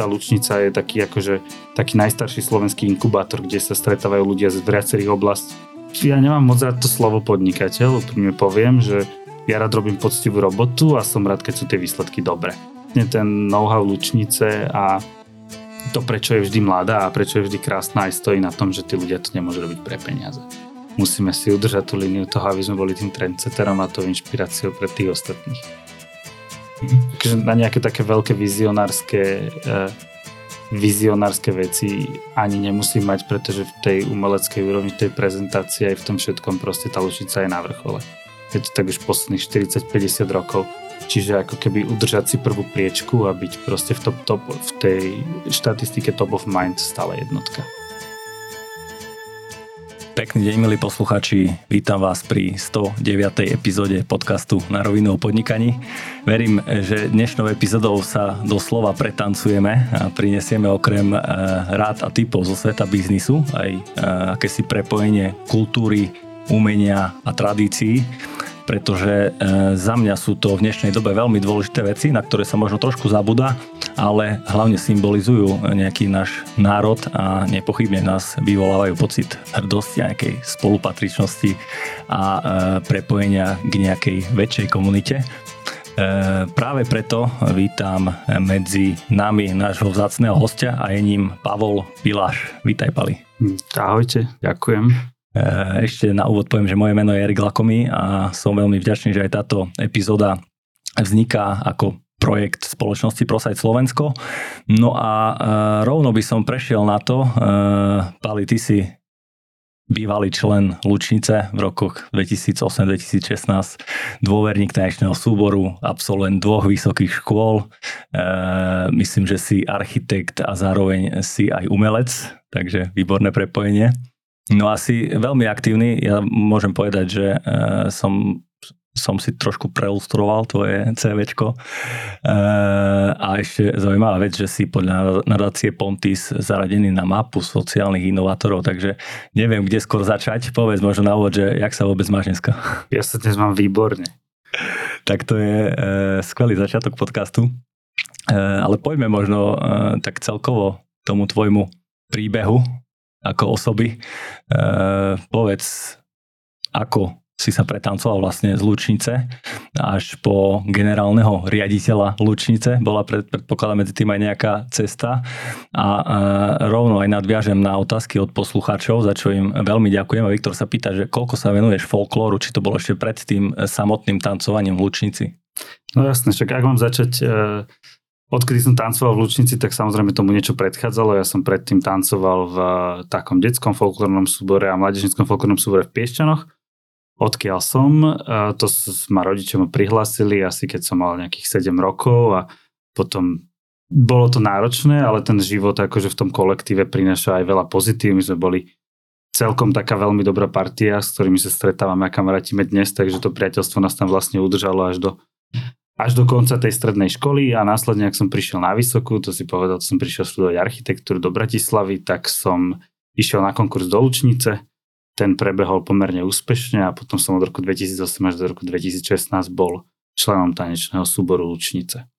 tá Lučnica je taký akože taký najstarší slovenský inkubátor, kde sa stretávajú ľudia z viacerých oblastí. Ja nemám moc rád to slovo podnikateľ, úprimne poviem, že ja rád robím poctivú robotu a som rád, keď sú tie výsledky dobré. Ten know-how Lučnice a to, prečo je vždy mladá a prečo je vždy krásna, aj stojí na tom, že tí ľudia to nemôžu robiť pre peniaze. Musíme si udržať tú líniu toho, aby sme boli tým trendsetterom a tou inšpiráciou pre tých ostatných. Takže na nejaké také veľké vizionárske uh, vizionárske veci ani nemusí mať, pretože v tej umeleckej úrovni tej prezentácie aj v tom všetkom proste tá Lučica je na vrchole. Je to tak už posledných 40-50 rokov. Čiže ako keby udržať si prvú priečku a byť proste v, top, top, v tej štatistike top of mind stále jednotka. Pekný deň, milí posluchači. Vítam vás pri 109. epizóde podcastu Na rovinu o podnikaní. Verím, že dnešnou epizódou sa doslova pretancujeme a prinesieme okrem eh, rád a typov zo sveta biznisu aj eh, akési prepojenie kultúry, umenia a tradícií pretože e, za mňa sú to v dnešnej dobe veľmi dôležité veci, na ktoré sa možno trošku zabúda, ale hlavne symbolizujú nejaký náš národ a nepochybne nás vyvolávajú pocit hrdosti, nejakej spolupatričnosti a e, prepojenia k nejakej väčšej komunite. E, práve preto vítam medzi nami nášho vzácného hostia a je ním Pavol Piláš. Vítaj, Pali. Ahojte, ďakujem. Eh, ešte na úvod poviem, že moje meno je Erik Lakomy a som veľmi vďačný, že aj táto epizóda vzniká ako projekt spoločnosti Prosaj Slovensko. No a e, rovno by som prešiel na to. E, Pali, ty si bývalý člen Lučnice v rokoch 2008-2016, dôverník tanečného súboru, absolvent dvoch vysokých škôl. E, myslím, že si architekt a zároveň si aj umelec, takže výborné prepojenie. No asi veľmi aktívny. Ja môžem povedať, že uh, som som si trošku prelustroval tvoje CVčko. E, a ešte zaujímavá vec, že si podľa nadácie Pontis zaradený na mapu sociálnych inovátorov, takže neviem, kde skôr začať. Povedz možno na úvod, že jak sa vôbec máš dneska? Ja sa dnes mám výborne. tak to je e, skvelý začiatok podcastu. E, ale poďme možno e, tak celkovo tomu tvojmu príbehu, ako osoby. E, povedz, ako si sa pretancoval vlastne z Lučnice až po generálneho riaditeľa Lučnice. Bola pred, predpokladám medzi tým aj nejaká cesta a, a rovno aj nadviažem na otázky od poslucháčov, za čo im veľmi ďakujem. A Viktor sa pýta, že koľko sa venuješ folklóru, či to bolo ešte pred tým samotným tancovaním v Lučnici? No jasne, však ak mám začať e, Odkedy som tancoval v Lučnici, tak samozrejme tomu niečo predchádzalo. Ja som predtým tancoval v takom detskom folklórnom súbore a mladežnickom folklórnom súbore v Piešťanoch. Odkiaľ som, to ma rodičia ma prihlásili asi keď som mal nejakých 7 rokov a potom bolo to náročné, ale ten život akože v tom kolektíve prináša aj veľa pozitív. My sme boli celkom taká veľmi dobrá partia, s ktorými sa stretávame a kamarátime dnes, takže to priateľstvo nás tam vlastne udržalo až do až do konca tej strednej školy a následne, ak som prišiel na vysokú, to si povedal, som prišiel študovať architektúru do Bratislavy, tak som išiel na konkurs do Lučnice, ten prebehol pomerne úspešne a potom som od roku 2008 až do roku 2016 bol členom tanečného súboru Lučnice.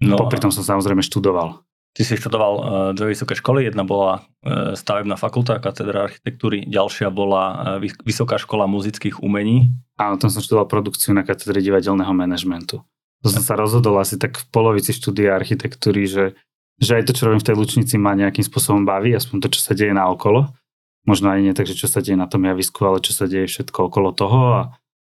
No, Popri tom som samozrejme študoval. Ty si študoval uh, dve vysoké školy, jedna bola uh, stavebná fakulta, katedra architektúry, ďalšia bola uh, Vysoká škola muzických umení. Áno, tam som študoval produkciu na katedre divadelného manažmentu. To som sa rozhodol asi tak v polovici štúdia architektúry, že, že aj to, čo robím v tej lučnici, ma nejakým spôsobom baví, aspoň to, čo sa deje na okolo. Možno aj nie tak, že čo sa deje na tom javisku, ale čo sa deje všetko okolo toho a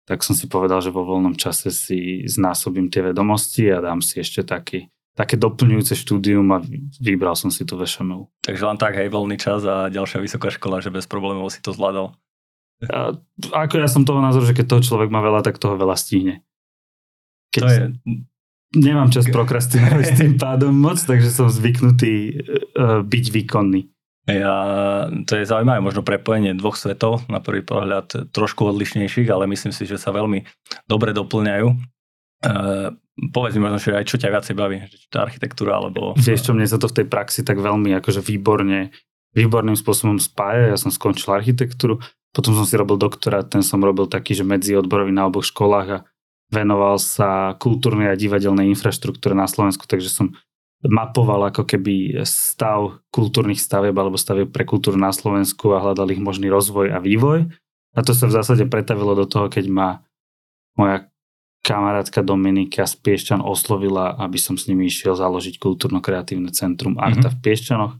tak som si povedal, že vo voľnom čase si znásobím tie vedomosti a dám si ešte taký také doplňujúce štúdium a vybral som si tu VŠMU. Takže len tak, hej, voľný čas a ďalšia vysoká škola, že bez problémov si to zvládal. A, ako ja som toho názoru, že keď toho človek má veľa, tak toho veľa stihne. Keď to je... Nemám čas prokrastinovať s tým pádom moc, takže som zvyknutý uh, byť výkonný. Ja, to je zaujímavé, možno prepojenie dvoch svetov, na prvý pohľad trošku odlišnejších, ale myslím si, že sa veľmi dobre doplňajú. Uh, povedz mi možno, že aj čo ťa viacej baví, či tá architektúra alebo... Vieš čo, mne sa to v tej praxi tak veľmi akože výborne, výborným spôsobom spája. Ja som skončil architektúru, potom som si robil doktorát, ten som robil taký, že medziodborový na oboch školách a venoval sa kultúrnej a divadelnej infraštruktúre na Slovensku, takže som mapoval ako keby stav kultúrnych stavieb alebo stavieb pre kultúru na Slovensku a hľadal ich možný rozvoj a vývoj. A to sa v zásade pretavilo do toho, keď ma moja kamarátka Dominika z Piešťan oslovila, aby som s nimi išiel založiť kultúrno-kreatívne centrum Arta mm-hmm. v Piešťanoch,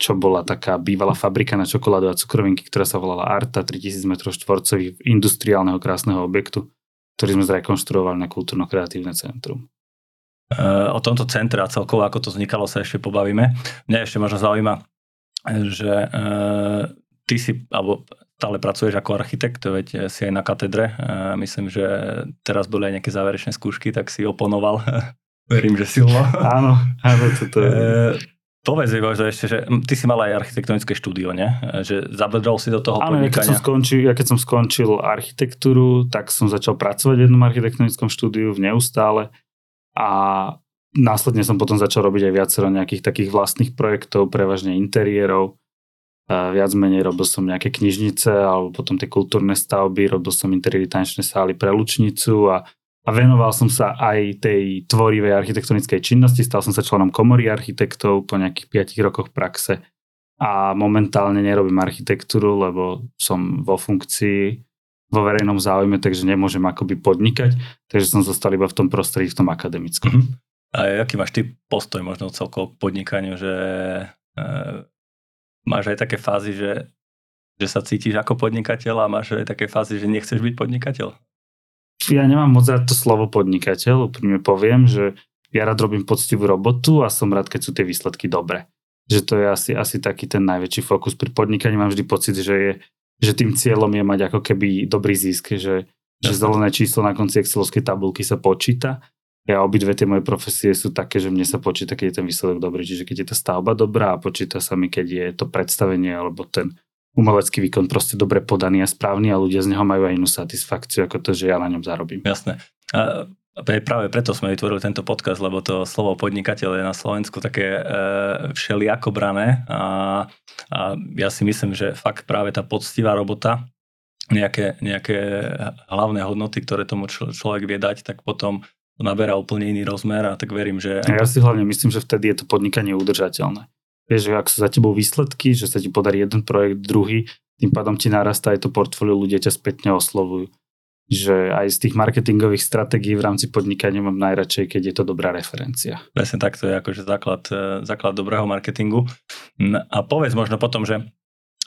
čo bola taká bývalá fabrika na čokoládu a cukrovinky, ktorá sa volala Arta, 3000 m štvorcových industriálneho krásneho objektu, ktorý sme zrekonštruovali na kultúrno-kreatívne centrum. O tomto centre a celkovo, ako to vznikalo, sa ešte pobavíme. Mňa ešte možno zaujíma, že e, ty si, alebo stále pracuješ ako architekt, veď si aj na katedre. E, myslím, že teraz boli aj nejaké záverečné skúšky, tak si oponoval. Verím, že silno. áno, áno, toto je. E, povedz mi možno ešte, že ty si mal aj architektonické štúdio, nie? Že zabrdol si do toho Áno, podnikania. Ja keď, som skončil, ja keď som skončil architektúru, tak som začal pracovať v jednom architektonickom štúdiu v neustále a následne som potom začal robiť aj viacero nejakých takých vlastných projektov, prevažne interiérov. Viac menej robil som nejaké knižnice alebo potom tie kultúrne stavby, robil som interiéry tanečné sály pre Lučnicu a, a venoval som sa aj tej tvorivej architektonickej činnosti. Stal som sa členom komory architektov po nejakých 5 rokoch praxe a momentálne nerobím architektúru, lebo som vo funkcii vo verejnom záujme, takže nemôžem akoby podnikať, takže som zostal iba v tom prostredí, v tom akademickom. Mm-hmm. A aký máš ty postoj možno celkovo k podnikaniu, že e, máš aj také fázy, že, že sa cítiš ako podnikateľ a máš aj také fázy, že nechceš byť podnikateľ? Ja nemám moc rád to slovo podnikateľ, úprimne poviem, že ja rád robím poctivú robotu a som rád, keď sú tie výsledky dobré. Že to je asi, asi taký ten najväčší fokus pri podnikaní. Mám vždy pocit, že je že tým cieľom je mať ako keby dobrý zisk, že, že zelené číslo na konci Excelovskej tabulky sa počíta. Ja obidve tie moje profesie sú také, že mne sa počíta, keď je ten výsledok dobrý. Čiže keď je tá stavba dobrá a počíta sa mi, keď je to predstavenie alebo ten umelecký výkon proste dobre podaný a správny a ľudia z neho majú aj inú satisfakciu ako to, že ja na ňom zarobím. Jasné. A práve preto sme vytvorili tento podcast, lebo to slovo podnikateľ je na Slovensku také e, všelijako brané a, a ja si myslím, že fakt práve tá poctivá robota, nejaké, nejaké hlavné hodnoty, ktoré tomu čl- človek vie dať, tak potom to naberá úplne iný rozmer a tak verím, že... A ja si hlavne myslím, že vtedy je to podnikanie udržateľné. Vieš, že ak sú za tebou výsledky, že sa ti podarí jeden projekt, druhý, tým pádom ti narastá aj to portfólio, ľudia ťa spätne oslovujú že aj z tých marketingových stratégií v rámci podnikania mám najradšej, keď je to dobrá referencia. Presne tak, to je akože základ, e, základ dobrého marketingu. A povedz možno potom, že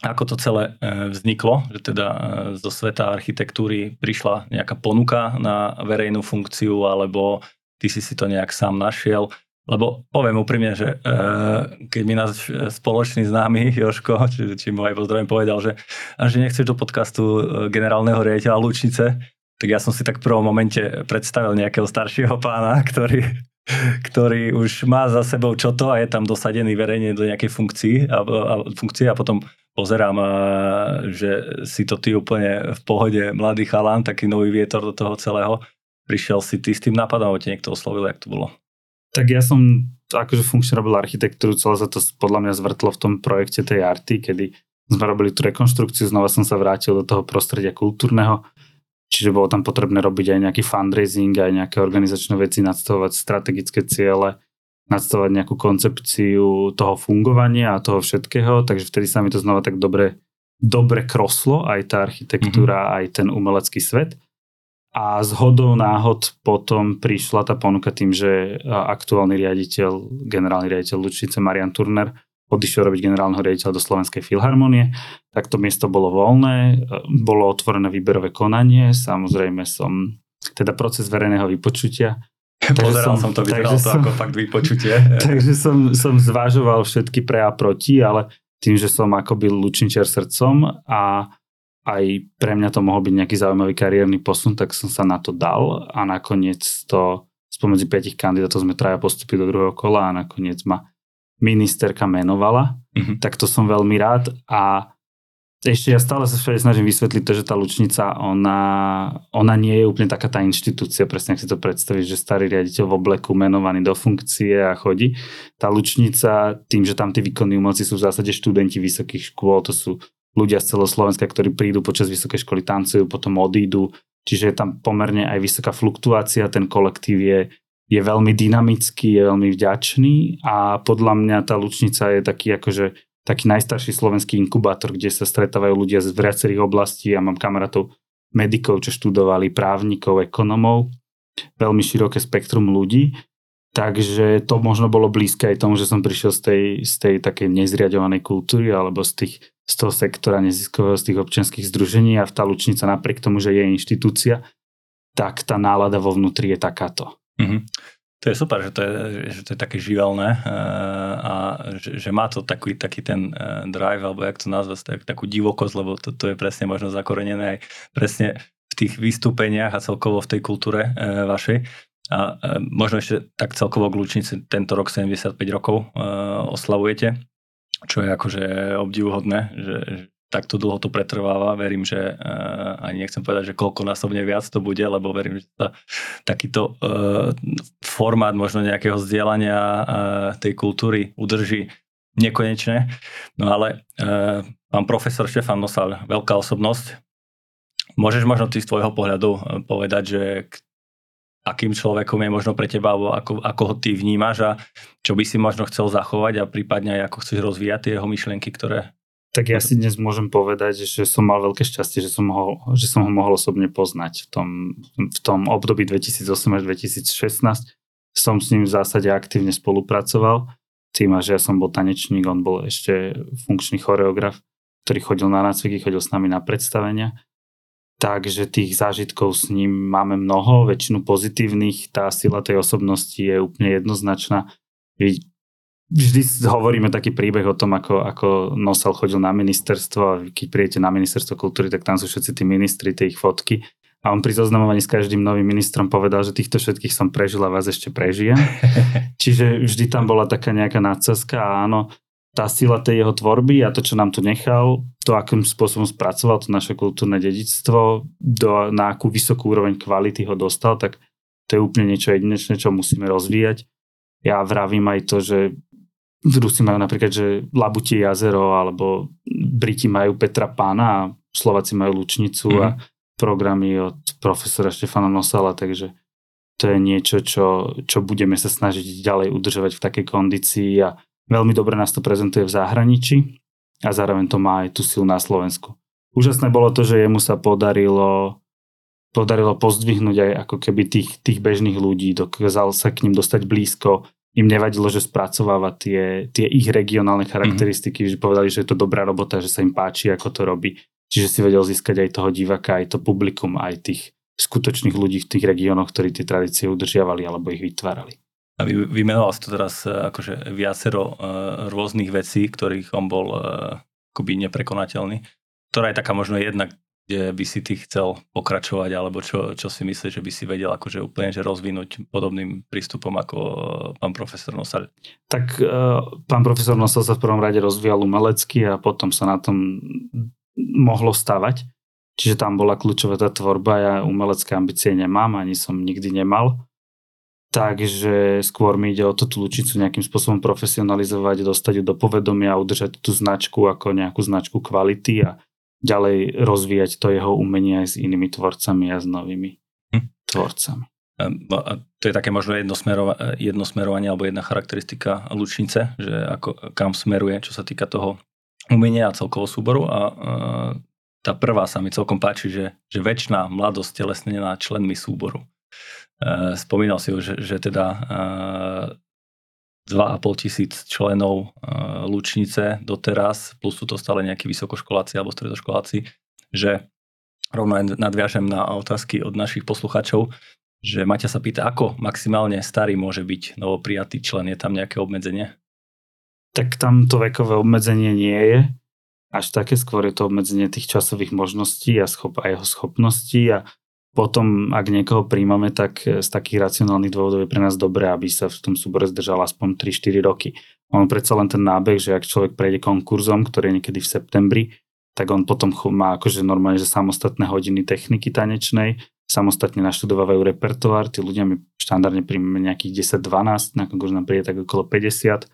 ako to celé e, vzniklo, že teda e, zo sveta architektúry prišla nejaká ponuka na verejnú funkciu, alebo ty si si to nejak sám našiel. Lebo poviem úprimne, že keď mi náš spoločný známy Joško, či, či mu aj pozdravím, povedal, že, že nechceš do podcastu generálneho riaditeľa Lučnice, tak ja som si tak v prvom momente predstavil nejakého staršieho pána, ktorý, ktorý už má za sebou čo to a je tam dosadený verejne do nejakej funkcii a, a, funkcie a potom pozerám, a, že si to ty úplne v pohode, mladý chalán, taký nový vietor do toho celého. Prišiel si ty s tým nápadom, alebo niekto oslovil, jak to bolo? Tak ja som akože funkčne robil architektúru, celé sa to podľa mňa zvrtlo v tom projekte tej arty, kedy sme robili tú rekonštrukciu, znova som sa vrátil do toho prostredia kultúrneho Čiže bolo tam potrebné robiť aj nejaký fundraising, aj nejaké organizačné veci, nadstavovať strategické ciele, nadstavovať nejakú koncepciu toho fungovania a toho všetkého, takže vtedy sa mi to znova tak dobre, dobre kroslo, aj tá architektúra, mm-hmm. aj ten umelecký svet. A z hodou náhod potom prišla tá ponuka tým, že aktuálny riaditeľ, generálny riaditeľ Lučnice Marian Turner odišiel robiť generálneho riaditeľa do Slovenskej filharmonie, tak to miesto bolo voľné, bolo otvorené výberové konanie, samozrejme som, teda proces verejného vypočutia. Pozeral som, som to, vyzeral to som, ako fakt vypočutie. takže som, som zvážoval všetky pre a proti, ale tým, že som akoby lučničiar srdcom a aj pre mňa to mohol byť nejaký zaujímavý kariérny posun, tak som sa na to dal a nakoniec to spomedzi piatich kandidátov sme traja postupili do druhého kola a nakoniec ma ministerka menovala, mm-hmm. tak to som veľmi rád a ešte ja stále sa všade snažím vysvetliť to, že tá Lučnica, ona, ona nie je úplne taká tá inštitúcia, presne ak si to predstavíš, že starý riaditeľ v obleku menovaný do funkcie a chodí. Tá Lučnica, tým, že tam tí výkonní umelci sú v zásade študenti vysokých škôl, to sú ľudia z celoslovenska, ktorí prídu počas vysokej školy, tancujú, potom odídu, čiže je tam pomerne aj vysoká fluktuácia, ten kolektív je je veľmi dynamický, je veľmi vďačný a podľa mňa tá Lučnica je taký akože taký najstarší slovenský inkubátor, kde sa stretávajú ľudia z viacerých oblastí. Ja mám kamarátov medikov, čo študovali, právnikov, ekonomov, veľmi široké spektrum ľudí. Takže to možno bolo blízke aj tomu, že som prišiel z tej, z tej takej nezriadovanej kultúry alebo z, tých, z toho sektora neziskového, z tých občianských združení a v tá Lučnica napriek tomu, že je inštitúcia, tak tá nálada vo vnútri je takáto. Mm-hmm. To je super, že to je, že to je také živelné uh, a že, že má to taký, taký ten uh, drive, alebo jak to nazvať, tak, takú divokosť, lebo to, to je presne možno zakorenené aj presne v tých vystúpeniach a celkovo v tej kultúre uh, vašej. A možno ešte tak celkovo k Lučnici tento rok 75 rokov oslavujete, čo je akože obdivuhodné, že, takto dlho to pretrváva. Verím, že uh, ani nechcem povedať, že koľko násobne viac to bude, lebo verím, že sa takýto uh, formát možno nejakého vzdielania uh, tej kultúry udrží nekonečne. No ale uh, pán profesor Štefan Nosal, veľká osobnosť. Môžeš možno ty z tvojho pohľadu povedať, že akým človekom je možno pre teba, alebo ako, ako ho ty vnímaš a čo by si možno chcel zachovať a prípadne aj ako chceš rozvíjať tie jeho myšlienky, ktoré tak ja si dnes môžem povedať, že som mal veľké šťastie, že som ho, že som ho mohol osobne poznať. V tom, v tom období 2008 až 2016 som s ním v zásade aktívne spolupracoval. Tým, že ja som bol tanečník, on bol ešte funkčný choreograf, ktorý chodil na nácviky, chodil s nami na predstavenia. Takže tých zážitkov s ním máme mnoho, väčšinu pozitívnych. Tá sila tej osobnosti je úplne jednoznačná vždy hovoríme taký príbeh o tom, ako, ako Nosal chodil na ministerstvo a keď prijete na ministerstvo kultúry, tak tam sú všetci tí ministri, tie ich fotky. A on pri zoznamovaní s každým novým ministrom povedal, že týchto všetkých som prežil a vás ešte prežijem. Čiže vždy tam bola taká nejaká nadsazka a áno, tá sila tej jeho tvorby a to, čo nám tu nechal, to, akým spôsobom spracoval to naše kultúrne dedictvo, do, na akú vysokú úroveň kvality ho dostal, tak to je úplne niečo jedinečné, čo musíme rozvíjať. Ja vravím aj to, že Rusi majú napríklad, že Labutie jazero, alebo Briti majú Petra Pána a Slováci majú Lučnicu mm-hmm. a mhm. programy od profesora Štefana Nosala, takže to je niečo, čo, čo budeme sa snažiť ďalej udržovať v takej kondícii a veľmi dobre nás to prezentuje v zahraničí a zároveň to má aj tú silu na Slovensku. Úžasné bolo to, že jemu sa podarilo podarilo pozdvihnúť aj ako keby tých, tých bežných ľudí, dokázal sa k ním dostať blízko, im nevadilo, že spracováva tie, tie ich regionálne mhm. charakteristiky, mm-hmm. že povedali, že je to dobrá robota, že sa im páči, ako to robí. Čiže si vedel získať aj toho diváka, aj to publikum, aj tých skutočných ľudí v tých regiónoch, ktorí tie tradície udržiavali alebo ich vytvárali. A vy, vymenoval si to teraz e, akože viacero uh, rôznych vecí, ktorých on bol uh, akoby neprekonateľný. Ktorá je taká možno jedna, kde by si ty chcel pokračovať, alebo čo, čo si myslíš, že by si vedel akože úplne že rozvinúť podobným prístupom ako eh, pán profesor Nosal? Tak uh, pán profesor Nosal sa v prvom rade rozvíjal umelecky a potom sa na tom mohlo stavať. Čiže tam bola kľúčová tá tvorba, ja umelecké ambície nemám, ani som nikdy nemal. Takže skôr mi ide o to tú lučicu nejakým spôsobom profesionalizovať, dostať ju do povedomia, udržať tú značku ako nejakú značku kvality a ďalej rozvíjať to jeho umenie aj s inými tvorcami a s novými hm. tvorcami. No, to je také možno jednosmerova- jednosmerovanie alebo jedna charakteristika Lučnice, že ako, kam smeruje, čo sa týka toho umenia a celkovo súboru. A, a tá prvá sa mi celkom páči, že, že väčšiná mladosť telesnená členmi súboru. E, spomínal si že, že teda 2,5 tisíc členov uh, Lučnice doteraz, plus sú to stále nejakí vysokoškoláci alebo stredoškoláci, že rovno nadviažem na otázky od našich posluchačov, že Maťa sa pýta, ako maximálne starý môže byť novoprijatý člen, je tam nejaké obmedzenie? Tak tam to vekové obmedzenie nie je, až také, skôr je to obmedzenie tých časových možností a, schop, a jeho schopností a potom, ak niekoho príjmame, tak z takých racionálnych dôvodov je pre nás dobré, aby sa v tom súbore zdržal aspoň 3-4 roky. On predsa len ten nábeh, že ak človek prejde konkurzom, ktorý je niekedy v septembri, tak on potom má akože normálne, že samostatné hodiny techniky tanečnej, samostatne naštudovávajú repertoár, tí ľudia my štandardne príjmeme nejakých 10-12, na konkurs nám príde tak okolo 50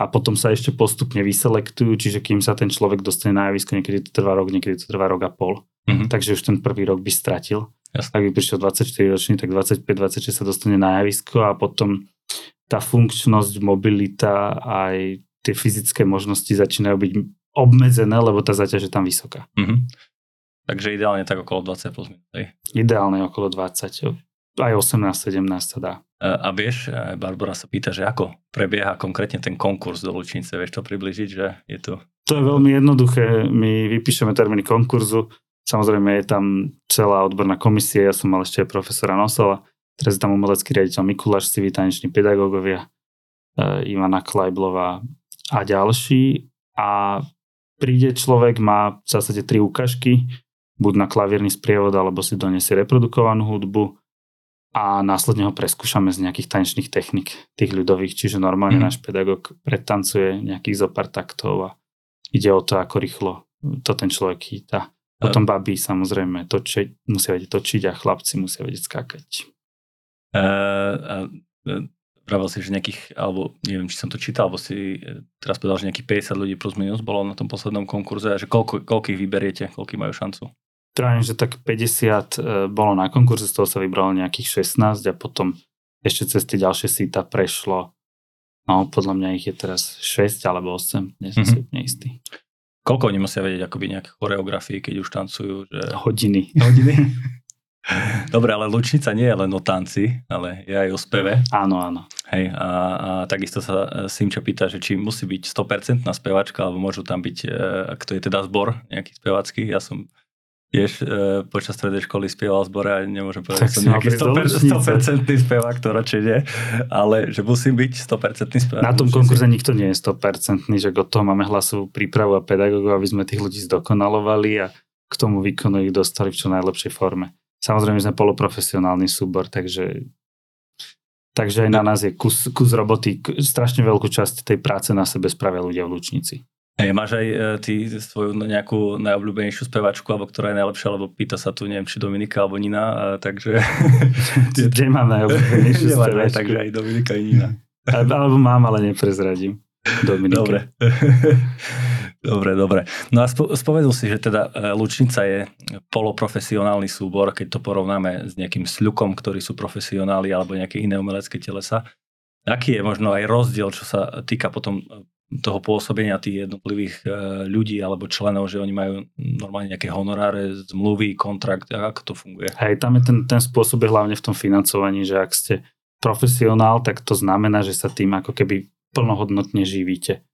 a potom sa ešte postupne vyselektujú, čiže kým sa ten človek dostane na javisko, niekedy to trvá rok, niekedy to trvá rok a pol. Mm-hmm. Takže už ten prvý rok by stratil. Jasne. Ak by prišiel 24 ročný, tak 25-26 sa dostane na javisko a potom tá funkčnosť, mobilita aj tie fyzické možnosti začínajú byť obmedzené, lebo tá zaťaž je tam vysoká. Mhm. Takže ideálne tak okolo 20 plus minus. Ideálne okolo 20, aj 18-17 sa dá. A vieš, e, Barbara sa pýta, že ako prebieha konkrétne ten konkurs do Lučnice, vieš to približiť, že je to... To je veľmi jednoduché. My vypíšeme termíny konkurzu. Samozrejme je tam celá odborná komisia. Ja som mal ešte aj profesora Nosala. Teraz je tam umelecký riaditeľ Mikuláš, civí taneční pedagógovia, e, Ivana Klajblová a ďalší. A príde človek, má v zásade tri ukážky, buď na klavírny sprievod, alebo si donesie reprodukovanú hudbu a následne ho preskúšame z nejakých tanečných technik, tých ľudových, čiže normálne Mhm. náš pedagóg predtancuje nejakých zo pár taktov a ide o to, ako rýchlo to ten človek chýta. Potom baby samozrejme točiť, musia vedieť točiť a chlapci musia vedieť skákať. A, e, Vravel si, že nejakých, alebo neviem, či som to čítal, alebo si e, teraz povedal, že nejakých 50 ľudí plus minus bolo na tom poslednom konkurze a že koľko, koľkých vyberiete, koľký majú šancu? Trajím, že tak 50 e, bolo na konkurze, z toho sa vybralo nejakých 16 a potom ešte cez tie ďalšie síta prešlo, no podľa mňa ich je teraz 6 alebo 8, nie som Mhm. si úplne istý. Koľko oni musia vedieť akoby nejaké choreografie, keď už tancujú? Že... Hodiny. Hodiny? Dobre, ale Lučnica nie je len o tanci, ale je aj o speve. Áno, áno. Hej, a, a takisto sa e, Simča pýta, že či musí byť 100% spevačka, alebo môžu tam byť, e, ak to je teda zbor nejaký spevacký. Ja som tiež e, počas strednej školy spieval zbore a nemôžem povedať, že som nejaký prísť do Lučnice. 100% spevák, to radšej nie, ale že musím byť 100% spevák. Na tom konkurze si- nikto nie je 100%, že od toho máme hlasovú prípravu a pedagógov, aby sme tých ľudí zdokonalovali a k tomu výkonu ich dostali v čo najlepšej forme. Samozrejme sme poloprofesionálny súbor, takže, takže aj na nás je kus, kus roboty. Strašne veľkú časť tej práce na sebe spravia ľudia v Lučnici. Hej, máš aj e, ty svoju nejakú najobľúbenejšiu spevačku, alebo ktorá je najlepšia, alebo pýta sa tu, neviem, či Dominika alebo Nina, a, takže... Kde mám najobľúbenejšiu spevačku? takže aj Dominika i Nina. Alebo mám, ale neprezradím. Dominike. Dobre. dobre, dobre. No a spo, si, že teda e, Lučnica je poloprofesionálny súbor, keď to porovnáme s nejakým sľukom, ktorí sú profesionáli alebo nejaké iné umelecké telesa. Aký je možno aj rozdiel, čo sa týka potom e, toho pôsobenia tých jednotlivých e, ľudí alebo členov, že oni majú normálne nejaké honoráre, zmluvy, kontrakt, ako to funguje? Hej, tam je ten, ten spôsob je hlavne v tom financovaní, že ak ste profesionál, tak to znamená, že sa tým ako keby plnohodnotne živíte.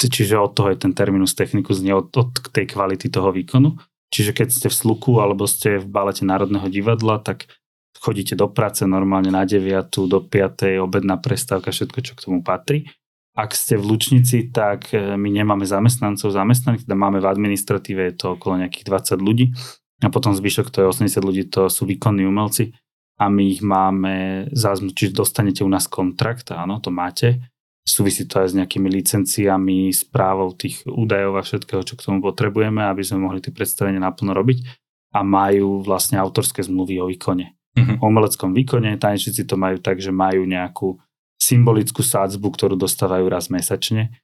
Čiže od toho je ten terminus technicus, nie od, od tej kvality toho výkonu. Čiže keď ste v sluku alebo ste v balete Národného divadla, tak chodíte do práce normálne na 9, do 5, obedná prestávka, všetko, čo k tomu patrí. Ak ste v Lučnici, tak e, my nemáme zamestnancov zamestnaných, teda máme v administratíve je to okolo nejakých 20 ľudí a potom zvyšok, to je 80 ľudí, to sú výkonní umelci a my ich máme, čiže dostanete u nás kontrakt, áno, to máte. Súvisí to aj s nejakými licenciami, správou tých údajov a všetkého, čo k tomu potrebujeme, aby sme mohli tie predstavenia naplno robiť a majú vlastne autorské zmluvy o výkone. Mhm. O umeleckom výkone, tanečníci to majú tak, že majú nejakú symbolickú sádzbu, ktorú dostávajú raz mesačne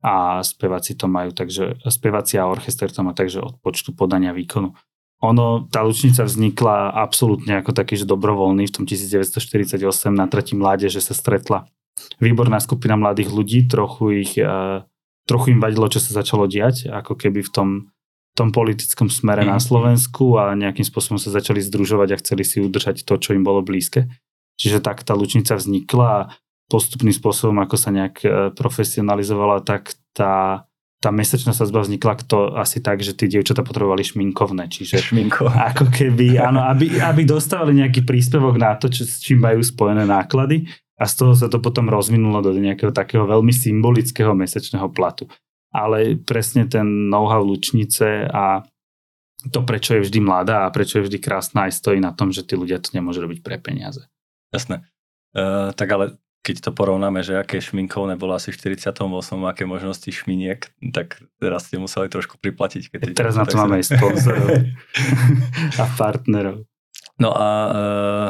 a speváci to majú, takže speváci a orchester to má takže od počtu podania výkonu. Ono, tá lučnica vznikla absolútne ako taký, že dobrovoľný v tom 1948 na tretí mládeže sa stretla výborná skupina mladých ľudí, trochu ich, eh, trochu im vadilo, čo sa začalo diať, ako keby v tom, tom politickom smere na Mhm. Slovensku a nejakým spôsobom sa začali združovať a chceli si udržať to, čo im bolo blízke. Čiže tak tá lučnica vznikla a postupným spôsobom, ako sa nejak eh, profesionalizovala, tak tá, tá mesačná sadzba vznikla to asi tak, že tí dievčatá potrebovali šminkovné, čiže Šminko. ako keby, áno, aby, aby dostávali nejaký príspevok na to, čo, s čím majú spojené náklady a z toho sa to potom rozvinulo do nejakého takého veľmi symbolického mesačného platu. Ale presne ten know-how lučnice a to, prečo je vždy mladá a prečo je vždy krásna, aj stojí na tom, že tí ľudia to nemôžu robiť pre peniaze. Jasné. Uh, tak ale keď to porovnáme, že aké šminkovné bolo asi v 48, aké možnosti šminiek, tak teraz ste museli trošku priplatiť. Keď tie Teraz na to máme aj sponzorov a partnerov. No a uh,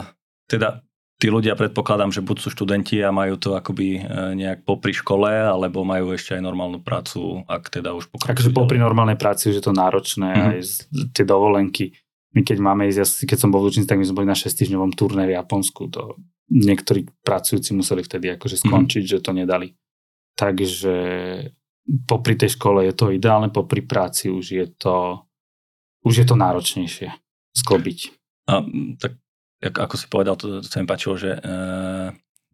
teda tí ľudia predpokladám, že buď sú študenti a majú to akoby uh, nejak popri škole, alebo majú ešte aj normálnu prácu, ak teda už pokračujú. Takže popri normálnej práci už je to náročné, Mhm. aj tie dovolenky my keď máme ísť, keď som bol v Lučnici, tak my sme boli na 6 týždňovom turné v Japonsku. To niektorí pracujúci museli vtedy akože mhm. skončiť, mm. že to nedali. Takže popri tej škole je to ideálne, popri práci už je to, už je to náročnejšie sklobiť. A, tak ako si povedal, to, to sa mi páčilo, že e,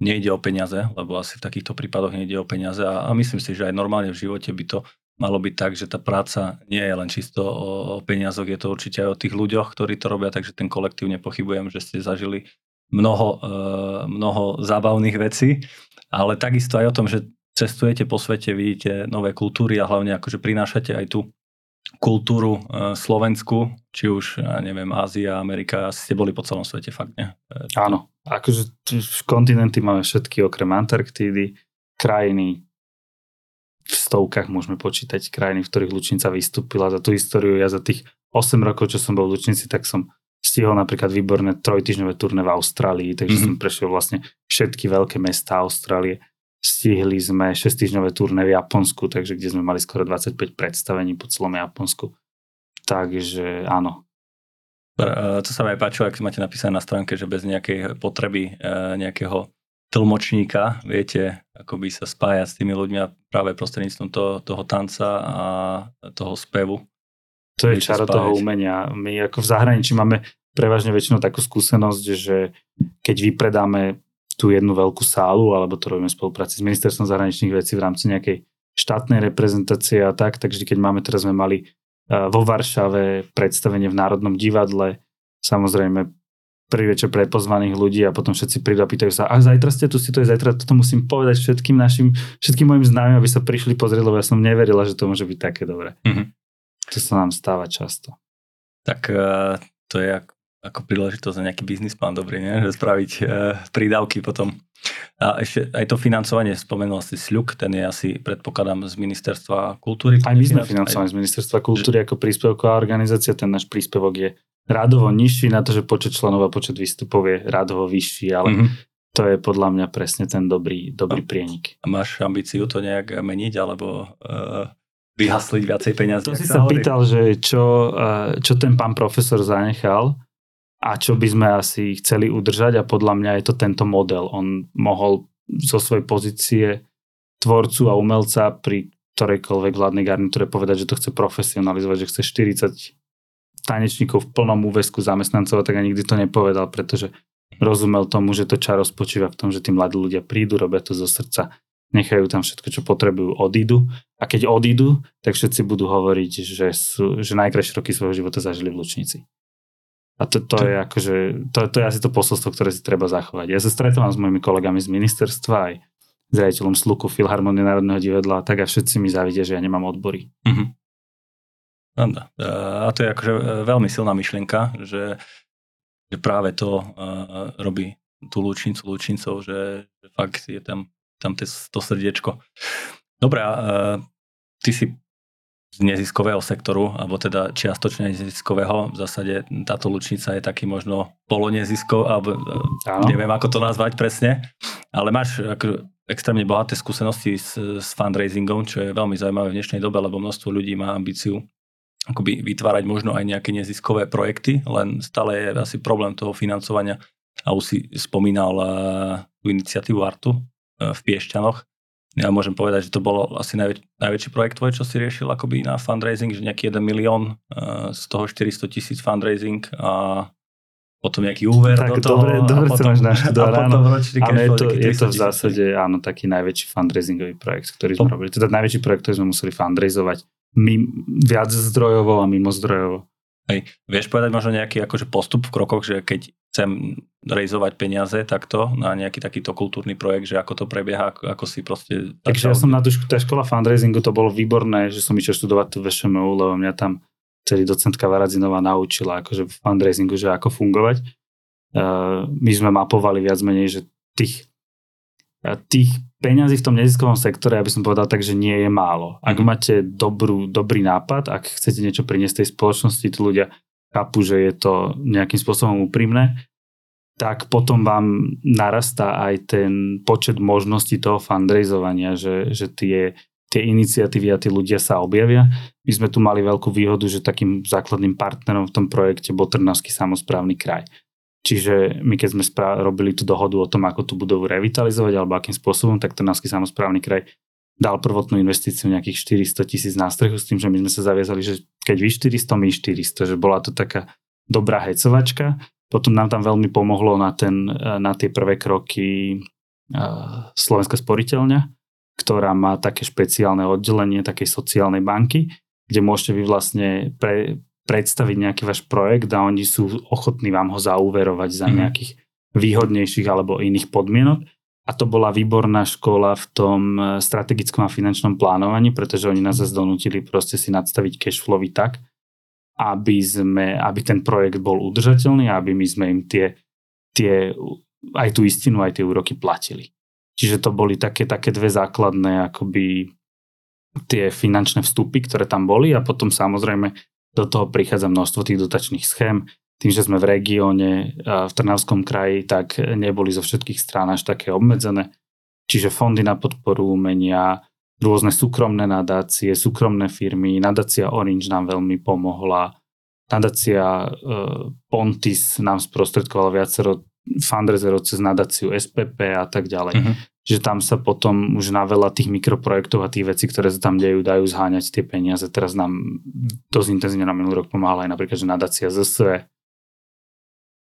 nejde o peniaze, lebo asi v takýchto prípadoch nejde o peniaze a, a myslím si, že aj normálne v živote by to malo byť tak, že tá práca nie je len čisto o, o peniazoch, je to určite aj o tých ľuďoch, ktorí to robia, takže ten kolektív nepochybujem, že ste zažili mnoho, e, mnoho zábavných vecí, ale takisto aj o tom, že cestujete po svete, vidíte nové kultúry a hlavne akože prinášate aj tú kultúru e, Slovensku, či už, ja neviem, Ázia, Amerika, ste boli po celom svete, fakt, nie? E, Áno, akože kontinenty máme všetky okrem Antarktídy, krajiny, v stovkách môžeme počítať krajiny, v ktorých Lučnica vystúpila za tú históriu. Ja za tých 8 rokov, čo som bol v Lučnici, tak som stihol napríklad výborné trojtyžňové turné v Austrálii, takže mm-hmm. som prešiel vlastne všetky veľké mestá Austrálie. Stihli sme 6 týždňové turné v Japonsku, takže kde sme mali skoro 25 predstavení po celom Japonsku. Takže áno. To sa mi aj páčilo, ak máte napísané na stránke, že bez nejakej potreby e, nejakého tlmočníka, viete, ako by sa spájať s tými ľuďmi a práve prostredníctvom toho, toho tanca a toho spevu. To je čaro toho umenia. My ako v zahraničí máme prevažne väčšinou takú skúsenosť, že keď vypredáme tú jednu veľkú sálu, alebo to robíme v spolupráci s ministerstvom zahraničných vecí v rámci nejakej štátnej reprezentácie a tak, takže keď máme, teraz sme mali uh, vo Varšave predstavenie v Národnom divadle, samozrejme prvý večer pre pozvaných ľudí a potom všetci prídu a pýtajú sa, a zajtra ste tu, si to je zajtra, toto musím povedať všetkým našim, všetkým mojim známym, aby sa prišli pozrieť, lebo ja som neverila, že to môže byť také dobré. Mm-hmm. To sa nám stáva často. Tak uh, to je ako, ako príležitosť na nejaký biznis plán dobrý, nie? že spraviť uh, prídavky potom. A ešte aj to financovanie, spomenul si SLUK, ten je asi, predpokladám, z Ministerstva kultúry. Aj my sme financovaní z Ministerstva kultúry ako príspevková organizácia, ten náš príspevok je rádovo nižší na to, že počet členov a počet výstupov je rádovo vyšší, ale mm-hmm. to je podľa mňa presne ten dobrý, dobrý prienik. A máš ambíciu to nejak meniť, alebo uh, vyhasliť viacej peniazí? To si sa hovorí? pýtal, že čo, uh, čo ten pán profesor zanechal a čo by sme asi chceli udržať a podľa mňa je to tento model. On mohol zo svojej pozície tvorcu a umelca pri ktorejkoľvek vládnej garnitúre povedať, že to chce profesionalizovať, že chce 40 tanečníkov v plnom úvesku zamestnancov, tak ani nikdy to nepovedal, pretože rozumel tomu, že to čaro spočíva v tom, že tí mladí ľudia prídu, robia to zo srdca, nechajú tam všetko, čo potrebujú, odídu. A keď odídu, tak všetci budú hovoriť, že, sú, že najkrajšie roky svojho života zažili v Lučnici. A to, to, to je akože, to, to je asi to posolstvo, ktoré si treba zachovať. Ja sa stretávam s mojimi kolegami z ministerstva aj s riaditeľom Sluku, Filharmonie Národného divadla tak a všetci mi závidia, že ja nemám odbory. Mm-hmm. A to je akože e, veľmi silná myšlienka, že, že práve to uh, robí tú lúčnicu lúčincov, že, že fakt je tam, tam to srdiečko. Dobre, uh, ty si z neziskového sektoru, alebo teda čiastočne neziskového, v zásade táto lučnica je taký možno poloneziskov, alebo Áno. neviem ako to nazvať presne, ale máš ako extrémne bohaté skúsenosti s, s fundraisingom, čo je veľmi zaujímavé v dnešnej dobe, lebo množstvo ľudí má ambíciu akoby vytvárať možno aj nejaké neziskové projekty, len stále je asi problém toho financovania. A už si spomínal uh, tú iniciatívu Artu v Piešťanoch. Ja môžem povedať, že to bolo asi najväč- najväčší projekt tvoj, čo si riešil akoby na fundraising, že nejaký 1 milión, uh, z toho 400 tisíc fundraising a potom nejaký úver tak, do toho. Dobre, dobre sa máš naštudovať, áno. Ale je to, je to v zásade áno, taký najväčší fundraisingový projekt, ktorý sme robili. Teda najväčší projekt, ktorý sme museli fundraizovať mimo, viac zdrojovo a mimo zdrojovo. Hej, vieš povedať možno nejaký akože postup v krokoch, že keď chcem rejzovať peniaze takto na nejaký takýto kultúrny projekt, že ako to prebieha, ako, ako si proste... Takže ja som na tú tá škola fundraisingu, to bolo výborné, že som išiel študovať tú VŠMU, lebo mňa tam celý docentka Varadzinová naučila akože v fundraisingu, že ako fungovať. Uh, my sme mapovali viac menej, že tých tých peňazí v tom neziskovom sektore, aby som povedal tak, že nie je málo. Ak máte dobrú, dobrý nápad, ak chcete niečo priniesť tej spoločnosti, tí ľudia chápu, že je to nejakým spôsobom úprimné, tak potom vám narastá aj ten počet možností toho fundraizovania, že, že tie tie iniciatívy a tí ľudia sa objavia. My sme tu mali veľkú výhodu, že takým základným partnerom v tom projekte bol Trnavský samozprávny kraj. Čiže my keď sme spra- robili tú dohodu o tom, ako tú budovu revitalizovať alebo akým spôsobom, tak Trnavský samozprávny kraj dal prvotnú investíciu nejakých 400 tisíc na strechu s tým, že my sme sa zaviazali, že keď vy 400, my 400, že bola to taká dobrá hecovačka. Potom nám tam veľmi pomohlo na, ten, na tie prvé kroky Slovenská sporiteľňa, ktorá má také špeciálne oddelenie takej sociálnej banky, kde môžete vy vlastne pre, predstaviť nejaký váš projekt a oni sú ochotní vám ho zaúverovať za mhm. nejakých výhodnejších alebo iných podmienok. A to bola výborná škola v tom e, strategickom a finančnom plánovaní, pretože oni nás zase donútili proste si nadstaviť cash flowy tak, aby, sme, aby ten projekt bol udržateľný a aby my sme im tie, tie aj tú istinu, aj tie úroky platili. Čiže to boli také, také dve základné akoby tie finančné vstupy, ktoré tam boli a potom samozrejme do toho prichádza množstvo tých dotačných schém. Tým, že sme v regióne, v Trnavskom kraji, tak neboli zo všetkých strán až také obmedzené. Čiže fondy na podporu umenia, rôzne súkromné nadácie, súkromné firmy, nadácia Orange nám veľmi pomohla, nadácia uh, Pontis nám sprostredkovala viacero fundraiserov cez nadáciu SPP a tak ďalej. Uh-huh. Že tam sa potom už na veľa tých mikroprojektov a tých vecí, ktoré sa tam dejú, dajú zháňať tie peniaze. Teraz nám dosť intenzívne na minulý rok pomáhala aj napríklad, že nadácia ZSE.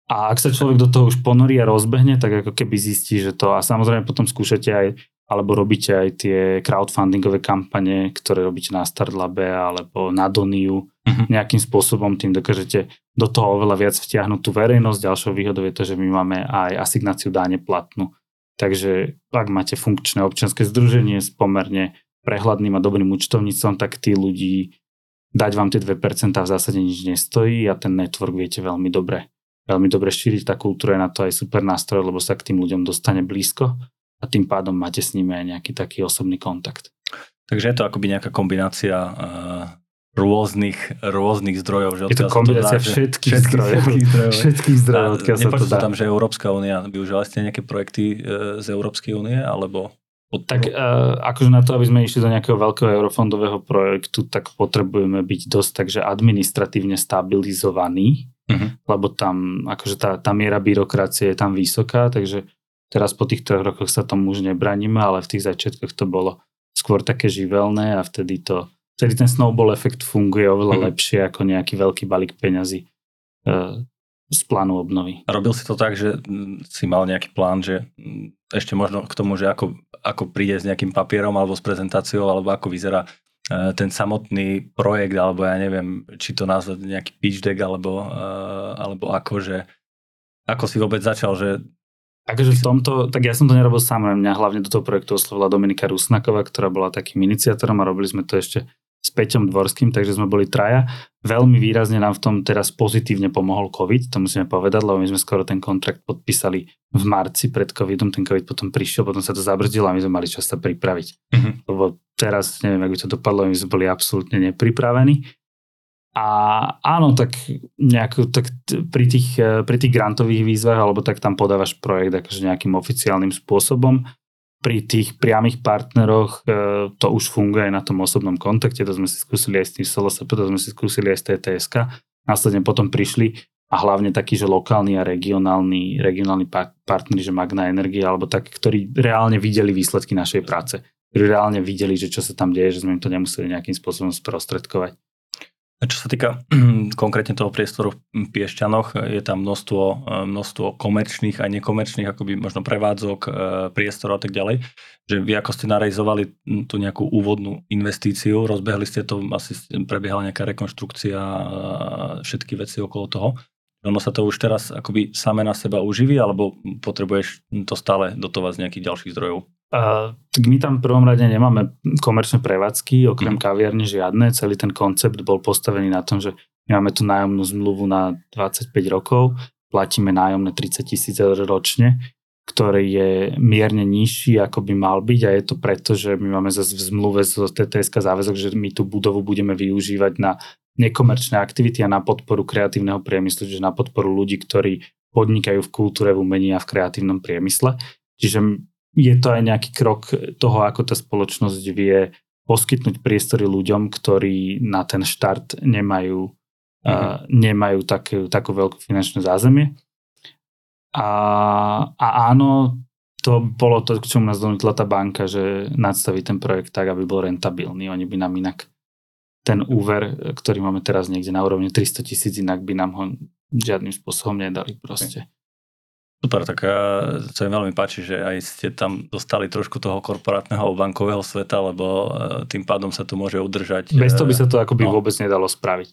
A ak sa človek do toho už ponorí a rozbehne, tak ako keby zistí, že to a samozrejme potom skúšate aj alebo robíte aj tie crowdfundingové kampane, ktoré robíte na Startlabe alebo na Doniu. Uh-huh. Nejakým spôsobom tým dokážete do toho oveľa viac vtiahnuť tú verejnosť. Ďalšou výhodou je to, že my máme aj asignáciu dáne platnú. Takže ak máte funkčné občianske združenie s pomerne prehľadným a dobrým účtovníctvom, tak tí ľudí dať vám tie 2% v zásade nič nestojí a ten network viete veľmi dobre veľmi dobre šíriť. Tá kultúra je na to aj super nástroj, lebo sa k tým ľuďom dostane blízko a tým pádom máte s nimi aj nejaký taký osobný kontakt. Takže je to akoby nejaká kombinácia uh, rôznych, rôznych zdrojov. Že je to kombinácia to dá, všetkých, všetkých zdrojov. Všetkých zdrojov, všetkých zdrojov odkiaľ sa to dá. tam, že Európska únia, využila ste nejaké projekty uh, z Európskej únie, alebo tak uh, akože na to, aby sme išli do nejakého veľkého eurofondového projektu, tak potrebujeme byť dosť takže administratívne stabilizovaní, uh-huh. lebo tam akože tá, tá miera byrokracie je tam vysoká, takže Teraz po tých troch rokoch sa tomu už nebraníme, ale v tých začiatkoch to bolo skôr také živelné a vtedy to, vtedy ten snowball efekt funguje oveľa mm. lepšie ako nejaký veľký balík peňazí e, z plánu obnovy. Robil si to tak, že si mal nejaký plán, že ešte možno k tomu, že ako, ako príde s nejakým papierom alebo s prezentáciou, alebo ako vyzerá e, ten samotný projekt, alebo ja neviem, či to nazvať nejaký pitch deck, alebo, e, alebo ako, že ako si vôbec začal, že Akože v tomto, tak ja som to nerobil sám, mňa hlavne do toho projektu oslovila Dominika Rusnaková, ktorá bola takým iniciátorom a robili sme to ešte s Peťom Dvorským, takže sme boli traja. Veľmi výrazne nám v tom teraz pozitívne pomohol COVID, to musíme povedať, lebo my sme skoro ten kontrakt podpísali v marci pred COVIDom, ten COVID potom prišiel, potom sa to zabrzdilo a my sme mali čas sa pripraviť. Uh-huh. Lebo teraz, neviem, ako by to dopadlo, my sme boli absolútne nepripravení a áno, tak nejako, tak pri tých, pri tých grantových výzvach, alebo tak tam podávaš projekt akože nejakým oficiálnym spôsobom. Pri tých priamých partneroch e, to už funguje aj na tom osobnom kontakte, to sme si skúsili aj s tým SLSP, to sme si skúsili aj s TTSK. Následne potom prišli a hlavne takí, že lokálni a regionálni, regionálni partneri, že Magna Energia, alebo tak, ktorí reálne videli výsledky našej práce. Ktorí reálne videli, že čo sa tam deje, že sme im to nemuseli nejakým spôsobom sprostredkovať. Čo sa týka konkrétne toho priestoru v Piešťanoch, je tam množstvo, e, množstvo komerčných a nekomerčných akoby možno prevádzok, e, priestorov a tak ďalej. Že vy ako ste narejzovali tú nejakú úvodnú investíciu, rozbehli ste to, asi prebiehala nejaká rekonštrukcia a všetky veci okolo toho. Ono sa to už teraz akoby same na seba uživí, alebo potrebuješ to stále dotovať z nejakých ďalších zdrojov? Uh, tak my tam v prvom rade nemáme komerčné prevádzky, okrem mm. kaviarne žiadne. Celý ten koncept bol postavený na tom, že my máme tu nájomnú zmluvu na 25 rokov, platíme nájomné 30 tisíc eur ročne, ktorý je mierne nižší, ako by mal byť a je to preto, že my máme zase v zmluve z TTSK záväzok, že my tú budovu budeme využívať na nekomerčné aktivity a na podporu kreatívneho priemyslu, čiže na podporu ľudí, ktorí podnikajú v kultúre, v umení a v kreatívnom priemysle. Čiže je to aj nejaký krok toho, ako tá spoločnosť vie poskytnúť priestory ľuďom, ktorí na ten štart nemajú, mm-hmm. uh, nemajú takú, takú veľkú finančnú zázemie. A, a áno, to bolo to, k čomu nás donútila tá banka, že nadstaví ten projekt tak, aby bol rentabilný. Oni by nám inak ten úver, ktorý máme teraz niekde na úrovni 300 tisíc, inak by nám ho žiadnym spôsobom nedali proste. Super, tak sa mi veľmi páči, že aj ste tam dostali trošku toho korporátneho bankového sveta, lebo e, tým pádom sa to môže udržať. Bez toho by sa to akoby no. vôbec nedalo spraviť.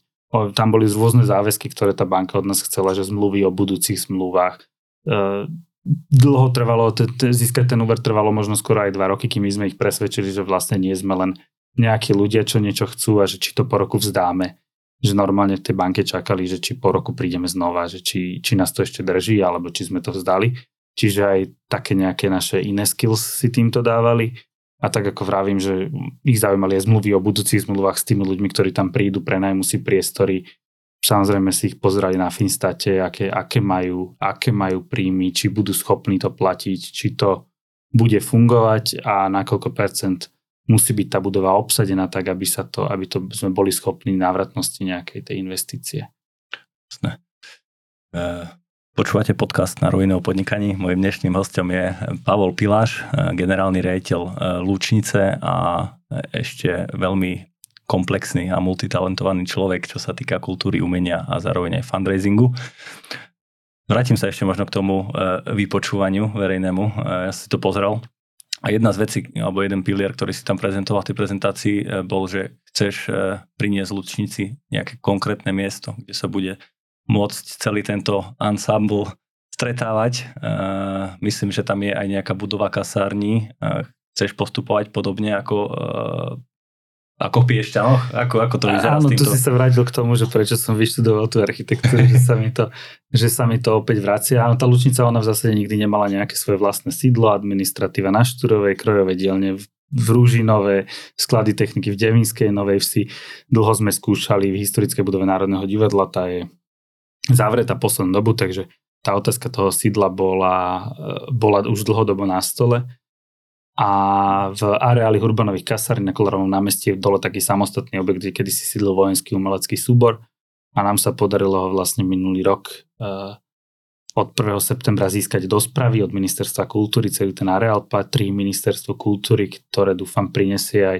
Tam boli rôzne záväzky, ktoré tá banka od nás chcela, že zmluvy o budúcich zmluvách. E, dlho trvalo, získať ten úver trvalo možno skoro aj dva roky, kým my sme ich presvedčili, že vlastne nie sme len nejakí ľudia, čo niečo chcú a že či to po roku vzdáme že normálne v tej banke čakali, že či po roku prídeme znova, že či, či nás to ešte drží, alebo či sme to vzdali. Čiže aj také nejaké naše iné skills si týmto dávali. A tak ako vravím, že ich zaujímali aj zmluvy o budúcich zmluvách s tými ľuďmi, ktorí tam prídu, prenajmu si priestory. Samozrejme si ich pozerali na Finstate, aké, aké, majú, aké majú príjmy, či budú schopní to platiť, či to bude fungovať a na koľko percent musí byť tá budova obsadená tak, aby, sa to, aby to sme boli schopní návratnosti nejakej tej investície. Jasné. E, počúvate podcast na Ruinou podnikaní. Mojím dnešným hostom je Pavol Piláš, e, generálny riaditeľ e, Lúčnice a ešte veľmi komplexný a multitalentovaný človek, čo sa týka kultúry, umenia a zároveň aj fundraisingu. Vrátim sa ešte možno k tomu vypočúvaniu verejnému. Ja si to pozrel a jedna z vecí, alebo jeden pilier, ktorý si tam prezentoval v tej prezentácii, e, bol, že chceš e, priniesť lučnici nejaké konkrétne miesto, kde sa bude môcť celý tento ensemble stretávať. E, myslím, že tam je aj nejaká budova kasární. Chceš postupovať podobne ako ako Piešťanoch? Ako, ako to vyzerá Áno, tu si sa vrátil k tomu, že prečo som vyštudoval tú architektúru, že, sa mi to, že sa mi to opäť vracia. Áno, tá Lučnica, ona v zásade nikdy nemala nejaké svoje vlastné sídlo, administratíva na Štúrovej, Krojovej dielne v, v Rúžinové, sklady techniky v Devinskej Novej Vsi. Dlho sme skúšali v historickej budove Národného divadla, tá je zavretá poslednú dobu, takže tá otázka toho sídla bola, bola už dlhodobo na stole a v areáli Hurbanových kasární na Kolorovom námestí je dole taký samostatný objekt, kde kedy si sídlil vojenský umelecký súbor a nám sa podarilo vlastne minulý rok uh, od 1. septembra získať do správy od Ministerstva kultúry. Celý ten areál patrí Ministerstvo kultúry, ktoré dúfam prinesie aj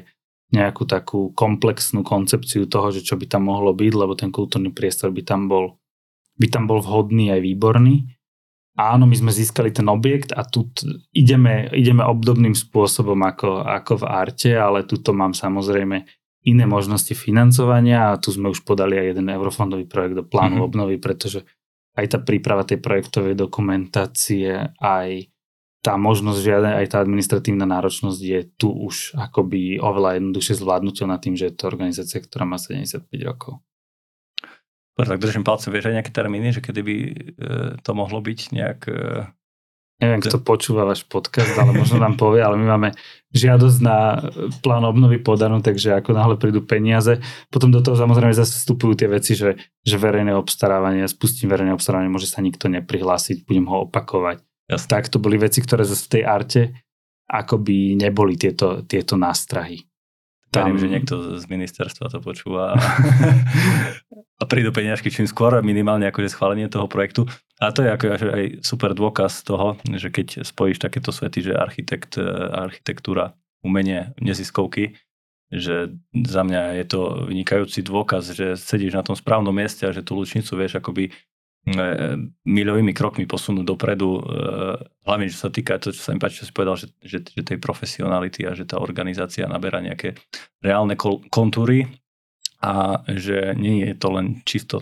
nejakú takú komplexnú koncepciu toho, že čo by tam mohlo byť, lebo ten kultúrny priestor by tam bol, by tam bol vhodný aj výborný áno, my sme získali ten objekt a tu ideme, ideme obdobným spôsobom ako, ako v Arte, ale tuto mám samozrejme iné možnosti financovania a tu sme už podali aj jeden eurofondový projekt do plánu mm-hmm. obnovy, pretože aj tá príprava tej projektovej dokumentácie, aj tá možnosť žiadať, aj tá administratívna náročnosť je tu už akoby oveľa jednoduchšie zvládnutelná tým, že je to organizácia, ktorá má 75 rokov. Tak držím palce, vieš aj nejaké termíny, že kedy by e, to mohlo byť nejak... E, Neviem, kto počúva váš podcast, ale možno nám povie, ale my máme žiadosť na plán obnovy podanú, takže ako náhle prídu peniaze, potom do toho samozrejme zase vstupujú tie veci, že, že verejné obstarávanie, spustím verejné obstarávanie, môže sa nikto neprihlásiť, budem ho opakovať. Jasne. Tak to boli veci, ktoré zase v tej arte akoby neboli tieto, tieto nástrahy. Tam... Verím, že niekto z ministerstva to počúva a prídu peniažky čím skôr, minimálne akože schválenie toho projektu. A to je ako aj super dôkaz toho, že keď spojíš takéto svety, že architekt, e, architektúra, umenie, neziskovky, že za mňa je to vynikajúci dôkaz, že sedíš na tom správnom mieste a že tú lučnicu vieš akoby milovými krokmi posunúť dopredu, e, hlavne čo sa týka to, čo sa mi páči, čo si povedal, že, že, že tej profesionality a že tá organizácia naberá nejaké reálne kontúry a že nie je to len čisto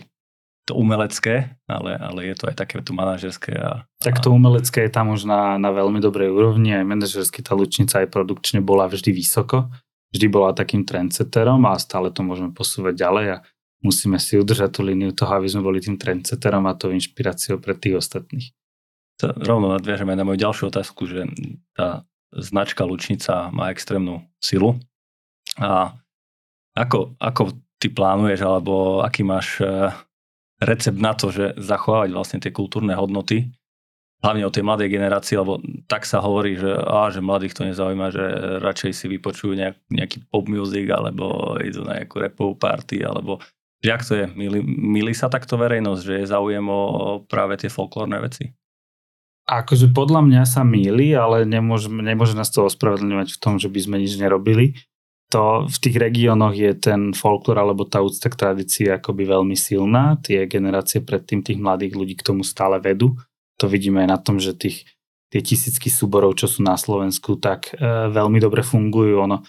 to umelecké, ale, ale je to aj také to manažerské. A, tak to umelecké je tam už na, na veľmi dobrej úrovni, aj manažersky tá Lučnica aj produkčne bola vždy vysoko, vždy bola takým trendsetterom a stále to môžeme posúvať ďalej a musíme si udržať tú líniu toho, aby sme boli tým trendsetterom a tou inšpiráciou pre tých ostatných. To rovno nadviažeme na moju ďalšiu otázku, že tá značka Lučnica má extrémnu silu. A ako, ako ty plánuješ, alebo aký máš e, recept na to, že zachovávať vlastne tie kultúrne hodnoty hlavne o tej mladej generácii, lebo tak sa hovorí, že, á, že mladých to nezaujíma, že radšej si vypočujú nejak, nejaký pop music, alebo idú na nejakú repovú party, alebo jak to je? Milí, milí sa takto verejnosť, že je záujem o práve tie folklórne veci? Akože podľa mňa sa míli, ale nemôže, nemôže nás to ospravedlňovať v tom, že by sme nič nerobili. To v tých regiónoch je ten folklór alebo tá úcta k tradícii akoby veľmi silná. Tie generácie predtým tých mladých ľudí k tomu stále vedú. To vidíme aj na tom, že tých, tie tisícky súborov, čo sú na Slovensku, tak e, veľmi dobre fungujú. Ono,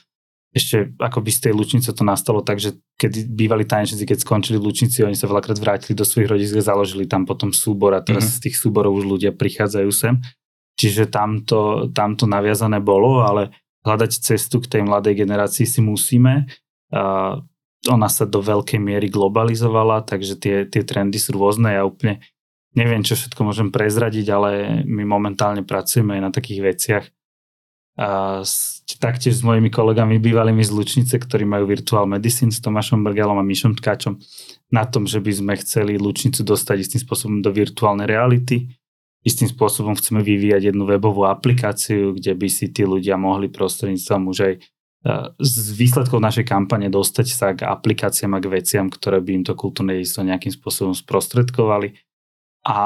ešte ako by z tej Lučnice to nastalo tak, že keď bývali tanečníci, keď skončili Lučnici, oni sa veľakrát vrátili do svojich rodísk a založili tam potom súbor a teraz mm-hmm. z tých súborov už ľudia prichádzajú sem. Čiže tam to, tam to naviazané bolo, ale hľadať cestu k tej mladej generácii si musíme. Uh, ona sa do veľkej miery globalizovala, takže tie, tie trendy sú rôzne. Ja úplne neviem, čo všetko môžem prezradiť, ale my momentálne pracujeme aj na takých veciach, taktiež s mojimi kolegami bývalými z Lučnice, ktorí majú Virtual Medicine s Tomášom Brgalom a Mišom Tkáčom na tom, že by sme chceli Lučnicu dostať istým spôsobom do virtuálnej reality. Istým spôsobom chceme vyvíjať jednu webovú aplikáciu, kde by si tí ľudia mohli prostredníctvom už aj z výsledkov našej kampane dostať sa k aplikáciám a k veciam, ktoré by im to kultúrne dedičstvo nejakým spôsobom sprostredkovali a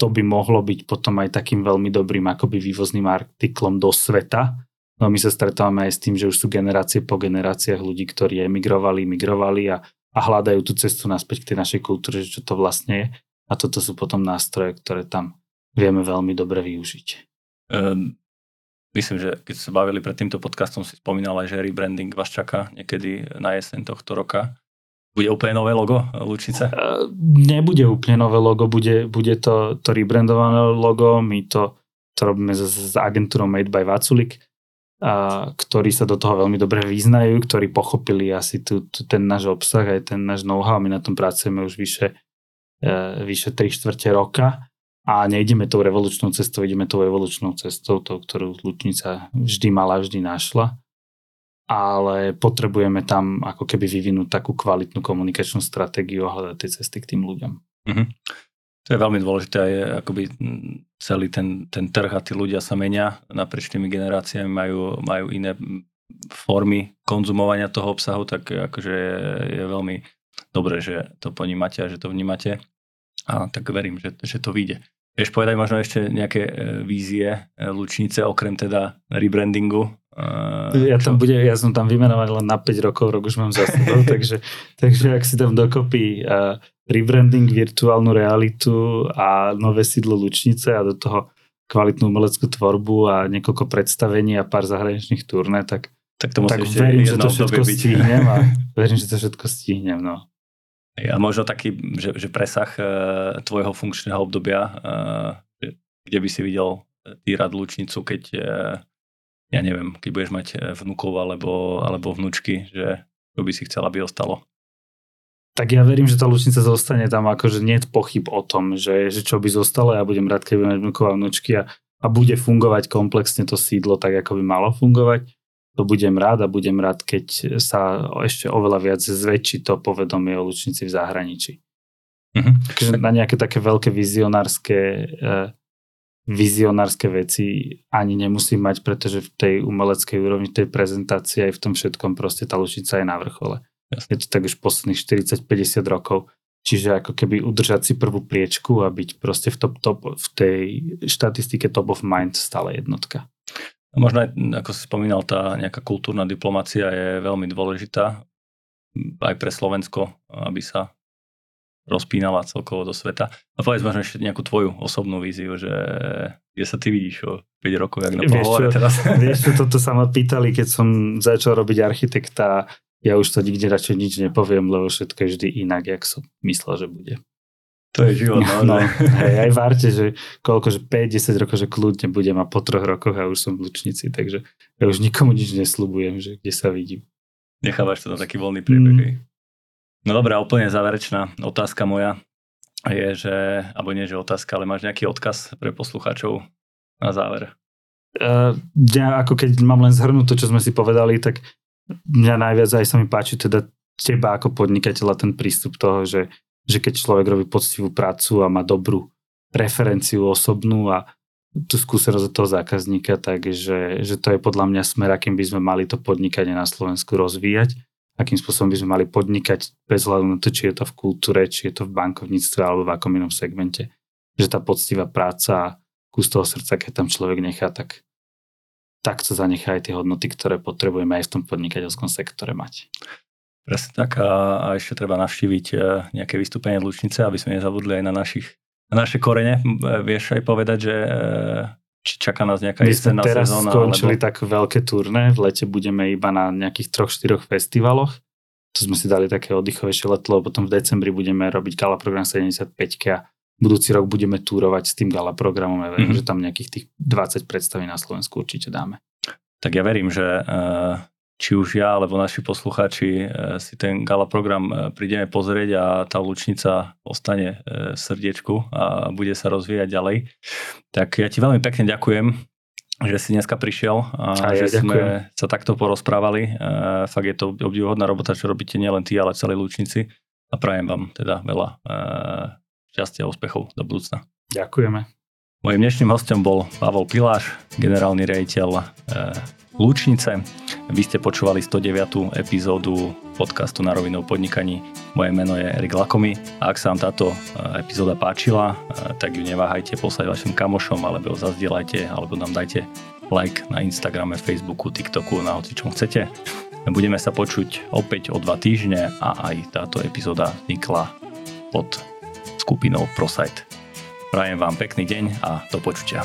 to by mohlo byť potom aj takým veľmi dobrým akoby vývozným artiklom do sveta. No my sa stretávame aj s tým, že už sú generácie po generáciách ľudí, ktorí emigrovali, migrovali a, a hľadajú tú cestu naspäť k tej našej kultúre, že čo to vlastne je. A toto sú potom nástroje, ktoré tam vieme veľmi dobre využiť. Um, myslím, že keď sa bavili pred týmto podcastom, si spomínal aj, že rebranding vás čaká niekedy na jeseň tohto roka. Bude úplne nové logo Lučnice? Nebude úplne nové logo, bude, bude to, to rebrandované logo. My to, to robíme s, s agentúrou Made by Vaculik, a, ktorí sa do toho veľmi dobre vyznajú, ktorí pochopili asi tu, tu, ten náš obsah, aj ten náš know-how. My na tom pracujeme už vyše, e, vyše 3 štvrte roka a nejdeme tou revolučnou cestou, ideme tou evolučnou cestou, tou, ktorú Lučnica vždy mala, vždy našla ale potrebujeme tam ako keby vyvinúť takú kvalitnú komunikačnú stratégiu a hľadať tie cesty k tým ľuďom. Mm-hmm. To je veľmi dôležité, aj akoby celý ten, ten trh a tí ľudia sa menia naprieč tými generáciami, majú, majú iné formy konzumovania toho obsahu, tak akože je, veľmi dobré, že to ponímate a že to vnímate. A tak verím, že, že to vyjde. Vieš povedať možno ešte nejaké e, vízie e, Lučnice, okrem teda rebrandingu, Uh, ja, tam bude, ja som tam vymenovaný len na 5 rokov, rok už mám za sebou, takže, takže ak si tam dokopy uh, rebranding, virtuálnu realitu a nové sídlo Lučnice a do toho kvalitnú umeleckú tvorbu a niekoľko predstavení a pár zahraničných turné, tak, tak, to tak verím, že to všetko byť. stihnem a verím, že to všetko stihnem. No. A možno taký, že, že presah uh, tvojho funkčného obdobia, uh, kde by si videl ty Lučnicu, keď uh, ja neviem, keď budeš mať eh, vnúkov alebo, alebo vnúčky, že to by si chcel, aby ostalo? Tak ja verím, že tá lučnica zostane tam, akože nie je pochyb o tom, že, že čo by zostalo, ja budem rád, keď budem mať vnúkov a vnúčky a, a bude fungovať komplexne to sídlo tak, ako by malo fungovať. To budem rád a budem rád, keď sa ešte oveľa viac zväčší to povedomie o lučnici v zahraničí. Mm-hmm. Takže na nejaké také veľké vizionárske eh, vizionárske veci ani nemusí mať, pretože v tej umeleckej úrovni, tej prezentácii aj v tom všetkom proste tá Lučica je na vrchole. Jasne. Je to tak už posledných 40-50 rokov. Čiže ako keby udržať si prvú priečku a byť proste v, top, top, v tej štatistike top of mind stále jednotka. A možno aj, ako si spomínal, tá nejaká kultúrna diplomácia je veľmi dôležitá aj pre Slovensko, aby sa rozpínala celkovo do sveta. A povedz možno ešte nejakú tvoju osobnú víziu, že kde sa ty vidíš o 5 rokov, jak na pohovore teraz. Vieš čo, toto sa ma pýtali, keď som začal robiť architekta. Ja už to nikde radšej nič nepoviem, lebo všetko je vždy inak, jak som myslel, že bude. To je život, no. no hej, aj várte, že koľko, že 5-10 rokov, že kľudne budem a po troch rokoch a už som v Lučnici, takže ja už nikomu nič nesľubujem, že kde sa vidím. Nechávaš to na taký voľný priebeh. Mm. No dobrá, úplne záverečná otázka moja je, že, alebo nie, že otázka, ale máš nejaký odkaz pre poslucháčov na záver? Uh, ja ako keď mám len zhrnúť to, čo sme si povedali, tak mňa najviac aj sa mi páči teda teba ako podnikateľa ten prístup toho, že, že keď človek robí poctivú prácu a má dobrú preferenciu osobnú a, tú skúsenosť od toho zákazníka, takže že to je podľa mňa smer, akým by sme mali to podnikanie na Slovensku rozvíjať, akým spôsobom by sme mali podnikať bez hľadu na to, či je to v kultúre, či je to v bankovníctve alebo v akom inom segmente. Že tá poctivá práca, kus toho srdca, keď tam človek nechá, tak tak sa zanechá aj tie hodnoty, ktoré potrebujeme aj v tom podnikateľskom sektore mať. Presne tak a, a ešte treba navštíviť e, nejaké vystúpenie Lučnice, aby sme nezabudli aj na, našich, na naše korene. Vieš aj povedať, že e, či čaká nás nejaká My jesenná teraz sezóna? skončili alebo... tak veľké turné, v lete budeme iba na nejakých troch, štyroch festivaloch. Tu sme si dali také oddychovejšie leto, lebo potom v decembri budeme robiť gala program 75 a budúci rok budeme túrovať s tým gala programom. Ja verím, mm-hmm. že tam nejakých tých 20 predstaví na Slovensku určite dáme. Tak ja verím, že uh či už ja alebo naši poslucháči e, si ten gala program e, prídeme pozrieť a tá lučnica ostane v srdiečku a bude sa rozvíjať ďalej. Tak ja ti veľmi pekne ďakujem, že si dneska prišiel a, a ja že ďakujem. sme sa takto porozprávali. E, fakt je to obdivuhodná robota, čo robíte nielen ty, ale celej lučnici a prajem vám teda veľa šťastia a úspechov do budúcna. Ďakujeme. Mojím dnešným hostom bol Pavol Piláš, generálny rejiteľ Lúčnice. Vy ste počúvali 109. epizódu podcastu na rovinu podnikaní. Moje meno je Erik Lakomi a ak sa vám táto e, epizóda páčila, e, tak ju neváhajte poslať vašim kamošom alebo ho zazdieľajte alebo nám dajte like na Instagrame, Facebooku, TikToku, na hoci čom chcete. Budeme sa počuť opäť o dva týždne a aj táto epizóda vznikla pod skupinou ProSite. Prajem vám pekný deň a do počutia.